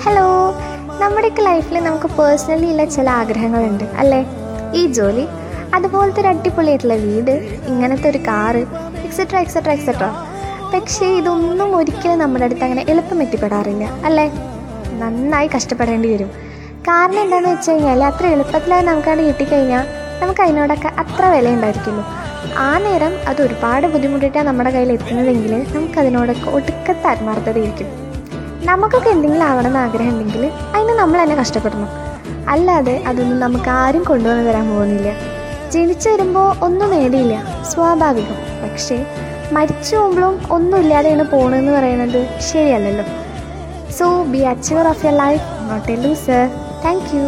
Hello നമ്മുടെയൊക്കെ ലൈഫിൽ നമുക്ക് പേഴ്സണലി ഉള്ള ചില ആഗ്രഹങ്ങളുണ്ട് അല്ലേ? ഈ ജോലി അതുപോലത്തെ ഒരു അടിപൊളിയായിട്ടുള്ള വീട് ഇങ്ങനത്തെ ഒരു കാറ് എക്സെട്ര എക്സെട്ര എക്സെട്ര പക്ഷേ ഇതൊന്നും ഒരിക്കലും നമ്മുടെ അടുത്ത് അങ്ങനെ എളുപ്പം എത്തിപ്പെടാറില്ല അല്ലേ? നന്നായി കഷ്ടപ്പെടേണ്ടി വരും. കാരണം എന്താണെന്ന് വെച്ച് കഴിഞ്ഞാൽ അത്ര എളുപ്പത്തിലായി നമുക്കത് കിട്ടിക്കഴിഞ്ഞാൽ നമുക്ക് അതിനോടൊക്കെ അത്ര വില ഉണ്ടായിരിക്കുള്ളൂ ആ നേരം അത് ഒരുപാട് ബുദ്ധിമുട്ടിട്ടാണ് നമ്മുടെ കയ്യിൽ എത്തുന്നതെങ്കിൽ നമുക്കതിനോടൊക്കെ ഒടുക്കത്തെ ആത്മാർത്ഥതയിരിക്കും നമുക്കൊക്കെ എന്തെങ്കിലും ആവണമെന്ന് ആഗ്രഹം ഉണ്ടെങ്കിൽ അതിന് നമ്മൾ തന്നെ കഷ്ടപ്പെടണം. അല്ലാതെ അതൊന്നും നമുക്ക് ആരും കൊണ്ടുവന്ന് തരാൻ പോകുന്നില്ല. ജനിച്ചു വരുമ്പോൾ ഒന്നും നേടിയില്ല. സ്വാഭാവികം. പക്ഷേ മരിച്ചു പോകുമ്പോഴും ഒന്നുമില്ലാതെയാണ് പോകണമെന്ന് പറയുന്നത് ശരിയല്ലല്ലോ. So be achiever of your life not a loser thank you